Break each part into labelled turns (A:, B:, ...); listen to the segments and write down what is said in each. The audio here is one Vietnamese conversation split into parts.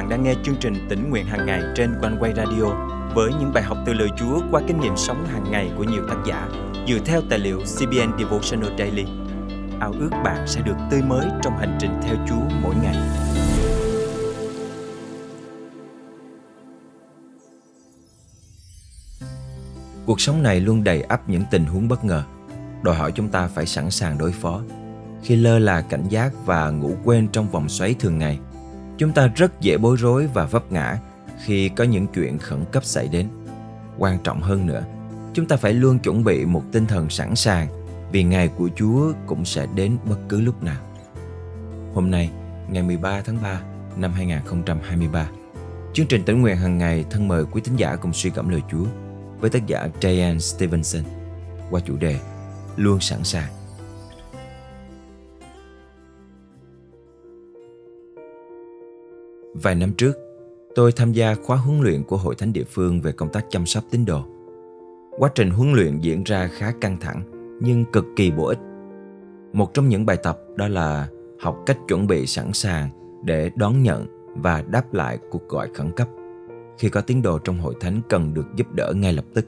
A: bạn đang nghe chương trình tỉnh nguyện hàng ngày trên quanh quay radio với những bài học từ lời Chúa qua kinh nghiệm sống hàng ngày của nhiều tác giả dựa theo tài liệu CBN Devotional Daily. Ao ước bạn sẽ được tươi mới trong hành trình theo Chúa mỗi ngày.
B: Cuộc sống này luôn đầy ắp những tình huống bất ngờ, đòi hỏi chúng ta phải sẵn sàng đối phó. Khi lơ là cảnh giác và ngủ quên trong vòng xoáy thường ngày, chúng ta rất dễ bối rối và vấp ngã khi có những chuyện khẩn cấp xảy đến. Quan trọng hơn nữa, chúng ta phải luôn chuẩn bị một tinh thần sẵn sàng vì ngày của Chúa cũng sẽ đến bất cứ lúc nào. Hôm nay, ngày 13 tháng 3 năm 2023, chương trình tỉnh nguyện hàng ngày thân mời quý tín giả cùng suy gẫm lời Chúa với tác giả Diane Stevenson qua chủ đề Luôn sẵn sàng. Vài năm trước, tôi tham gia khóa huấn luyện của hội thánh địa phương về công tác chăm sóc tín đồ. Quá trình huấn luyện diễn ra khá căng thẳng nhưng cực kỳ bổ ích. Một trong những bài tập đó là học cách chuẩn bị sẵn sàng để đón nhận và đáp lại cuộc gọi khẩn cấp khi có tín đồ trong hội thánh cần được giúp đỡ ngay lập tức.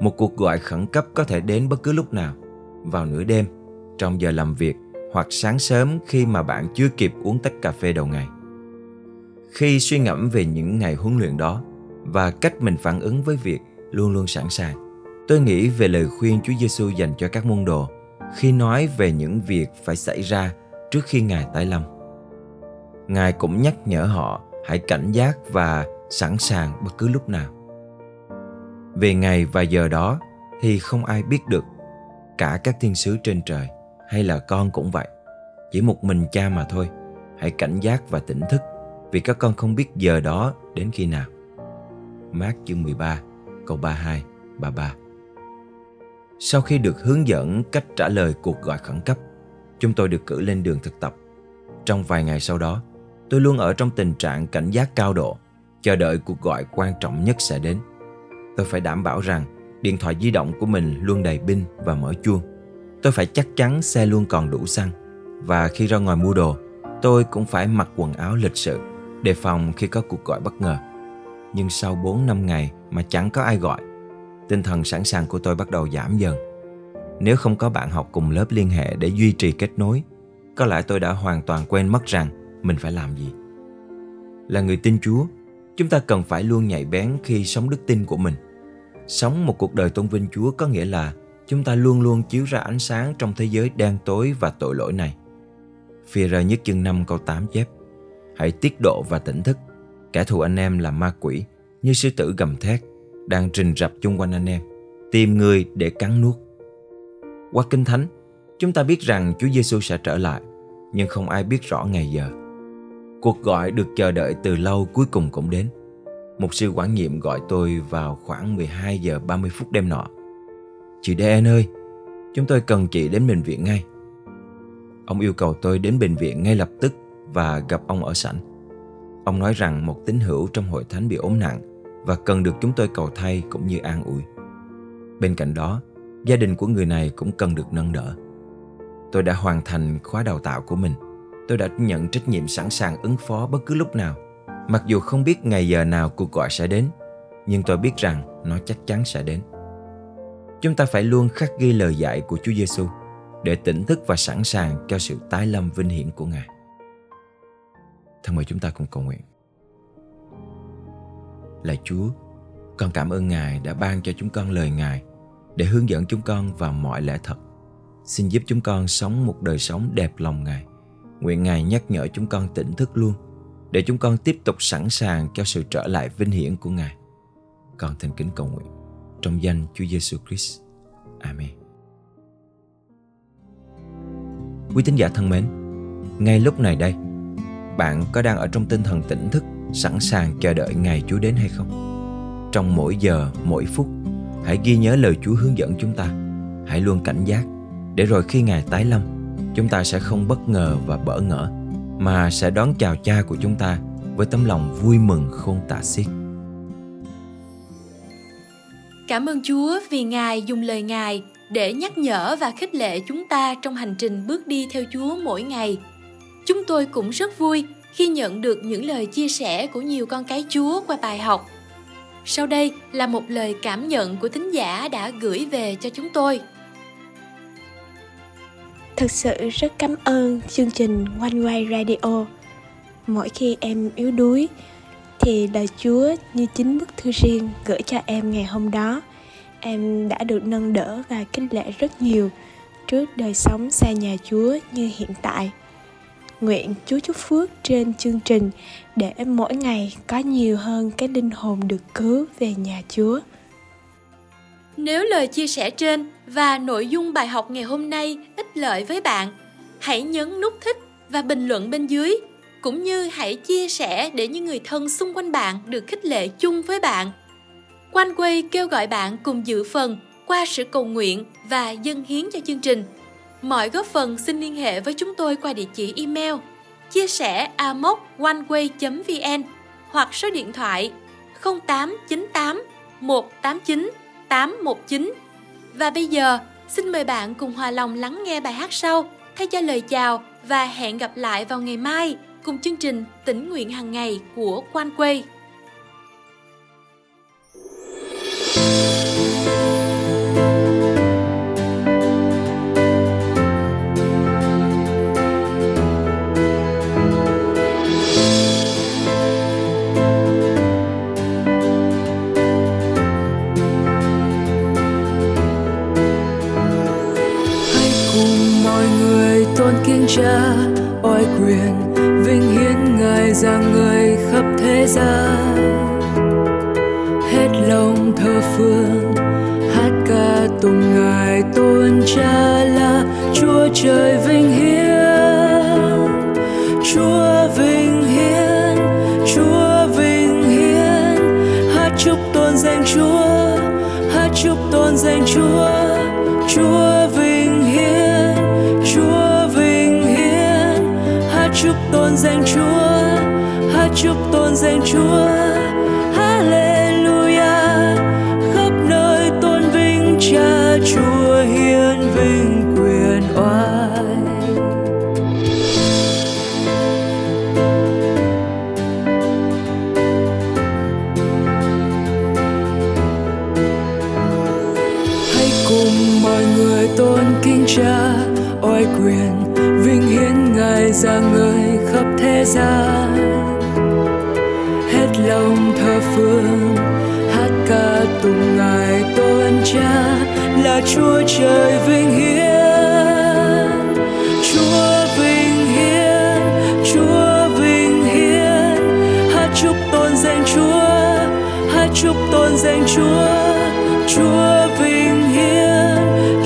B: Một cuộc gọi khẩn cấp có thể đến bất cứ lúc nào, vào nửa đêm, trong giờ làm việc hoặc sáng sớm khi mà bạn chưa kịp uống tách cà phê đầu ngày. Khi suy ngẫm về những ngày huấn luyện đó và cách mình phản ứng với việc luôn luôn sẵn sàng, tôi nghĩ về lời khuyên Chúa Giêsu dành cho các môn đồ khi nói về những việc phải xảy ra trước khi Ngài tái lâm. Ngài cũng nhắc nhở họ hãy cảnh giác và sẵn sàng bất cứ lúc nào. Về ngày và giờ đó thì không ai biết được, cả các thiên sứ trên trời hay là con cũng vậy. Chỉ một mình cha mà thôi. Hãy cảnh giác và tỉnh thức vì các con không biết giờ đó đến khi nào. Mát chương 13, câu 32, 33 Sau khi được hướng dẫn cách trả lời cuộc gọi khẩn cấp, chúng tôi được cử lên đường thực tập. Trong vài ngày sau đó, tôi luôn ở trong tình trạng cảnh giác cao độ, chờ đợi cuộc gọi quan trọng nhất sẽ đến. Tôi phải đảm bảo rằng điện thoại di động của mình luôn đầy pin và mở chuông. Tôi phải chắc chắn xe luôn còn đủ xăng và khi ra ngoài mua đồ, tôi cũng phải mặc quần áo lịch sự đề phòng khi có cuộc gọi bất ngờ. Nhưng sau 4 năm ngày mà chẳng có ai gọi, tinh thần sẵn sàng của tôi bắt đầu giảm dần. Nếu không có bạn học cùng lớp liên hệ để duy trì kết nối, có lẽ tôi đã hoàn toàn quên mất rằng mình phải làm gì. Là người tin Chúa, chúng ta cần phải luôn nhạy bén khi sống đức tin của mình. Sống một cuộc đời tôn vinh Chúa có nghĩa là chúng ta luôn luôn chiếu ra ánh sáng trong thế giới đen tối và tội lỗi này. Phi rơ nhất chương 5 câu 8 chép Hãy tiết độ và tỉnh thức. Kẻ thù anh em là ma quỷ, như sư tử gầm thét, đang rình rập chung quanh anh em, tìm người để cắn nuốt. Qua Kinh Thánh, chúng ta biết rằng Chúa Giêsu sẽ trở lại, nhưng không ai biết rõ ngày giờ. Cuộc gọi được chờ đợi từ lâu cuối cùng cũng đến. Một sư quản nhiệm gọi tôi vào khoảng 12 giờ 30 phút đêm nọ. Chị Đen ơi, chúng tôi cần chị đến bệnh viện ngay. Ông yêu cầu tôi đến bệnh viện ngay lập tức và gặp ông ở sảnh. Ông nói rằng một tín hữu trong hội thánh bị ốm nặng và cần được chúng tôi cầu thay cũng như an ủi. Bên cạnh đó, gia đình của người này cũng cần được nâng đỡ. Tôi đã hoàn thành khóa đào tạo của mình. Tôi đã nhận trách nhiệm sẵn sàng ứng phó bất cứ lúc nào. Mặc dù không biết ngày giờ nào cuộc gọi sẽ đến, nhưng tôi biết rằng nó chắc chắn sẽ đến. Chúng ta phải luôn khắc ghi lời dạy của Chúa Giêsu để tỉnh thức và sẵn sàng cho sự tái lâm vinh hiển của Ngài. Thân mời chúng ta cùng cầu nguyện. Lạy Chúa, con cảm ơn Ngài đã ban cho chúng con lời Ngài để hướng dẫn chúng con vào mọi lẽ thật. Xin giúp chúng con sống một đời sống đẹp lòng Ngài. Nguyện Ngài nhắc nhở chúng con tỉnh thức luôn để chúng con tiếp tục sẵn sàng cho sự trở lại vinh hiển của Ngài. Con thành kính cầu nguyện trong danh Chúa Giêsu Christ. Amen. Quý tín giả thân mến, ngay lúc này đây, bạn có đang ở trong tinh thần tỉnh thức, sẵn sàng chờ đợi ngày chúa đến hay không? Trong mỗi giờ, mỗi phút, hãy ghi nhớ lời chúa hướng dẫn chúng ta. Hãy luôn cảnh giác, để rồi khi ngài tái lâm, chúng ta sẽ không bất ngờ và bỡ ngỡ, mà sẽ đón chào cha của chúng ta với tấm lòng vui mừng khôn tả xiết.
C: Cảm ơn Chúa vì Ngài dùng lời Ngài để nhắc nhở và khích lệ chúng ta trong hành trình bước đi theo Chúa mỗi ngày. Chúng tôi cũng rất vui khi nhận được những lời chia sẻ của nhiều con cái Chúa qua bài học. Sau đây là một lời cảm nhận của thính giả đã gửi về cho chúng tôi.
D: Thật sự rất cảm ơn chương trình One Way Radio. Mỗi khi em yếu đuối, thì lời Chúa như chính bức thư riêng gửi cho em ngày hôm đó. Em đã được nâng đỡ và kinh lệ rất nhiều trước đời sống xa nhà Chúa như hiện tại. Nguyện Chúa chúc phước trên chương trình để mỗi ngày có nhiều hơn cái linh hồn được cứu về nhà Chúa.
C: Nếu lời chia sẻ trên và nội dung bài học ngày hôm nay ích lợi với bạn, hãy nhấn nút thích và bình luận bên dưới cũng như hãy chia sẻ để những người thân xung quanh bạn được khích lệ chung với bạn. Quanh quay kêu gọi bạn cùng dự phần qua sự cầu nguyện và dâng hiến cho chương trình. Mọi góp phần xin liên hệ với chúng tôi qua địa chỉ email chia sẻ amoconeway.vn hoặc số điện thoại 0898 189 819. Và bây giờ, xin mời bạn cùng hòa lòng lắng nghe bài hát sau thay cho lời chào và hẹn gặp lại vào ngày mai cùng chương trình tỉnh nguyện hàng ngày của Quan Quay.
E: Thơ phương hát ca tùng ngài tôn cha là chúa trời vinh hiến chúa vinh hiến chúa vinh hiến hát chúc tôn danh chúa, hát chúc tôn danh chúa. Chúa vinh hiến chúa vinh hiến hát chúc tôn danh chúa, hát chúc tôn danh chúa. Chúa trời vinh hiển, chúa vinh hiển, chúa vinh hiển, hát chúc tôn danh chúa hát chúc tôn danh chúa. Chúa vinh hiển,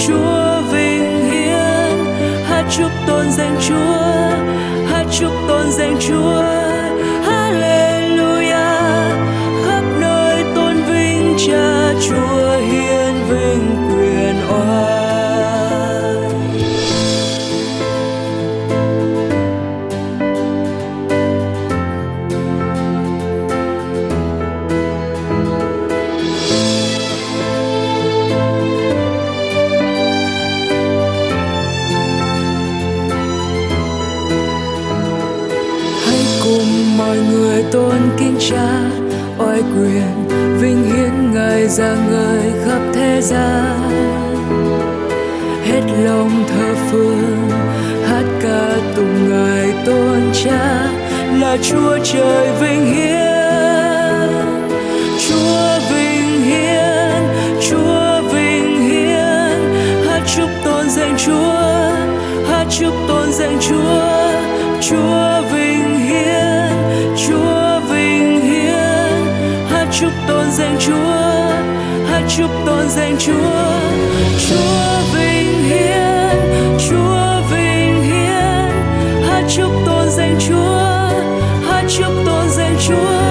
E: chúa vinh hiển, hát chúc tôn danh chúa hát chúc tôn danh chúa. Oai quyền vinh hiến ngài ra người khắp thế gian. Hết lòng thờ phượng hát ca tùng ngài tôn cha là chúa trời vinh hiến chúa vinh hiển, chúa vinh hiển, hát chúc tôn danh chúa hát chúc tôn danh chúa chúa chúc tôn danh chúa. Chúa vinh hiển, chúa vinh hiển, hát chúc tôn danh chúa hát chúc tôn danh chúa.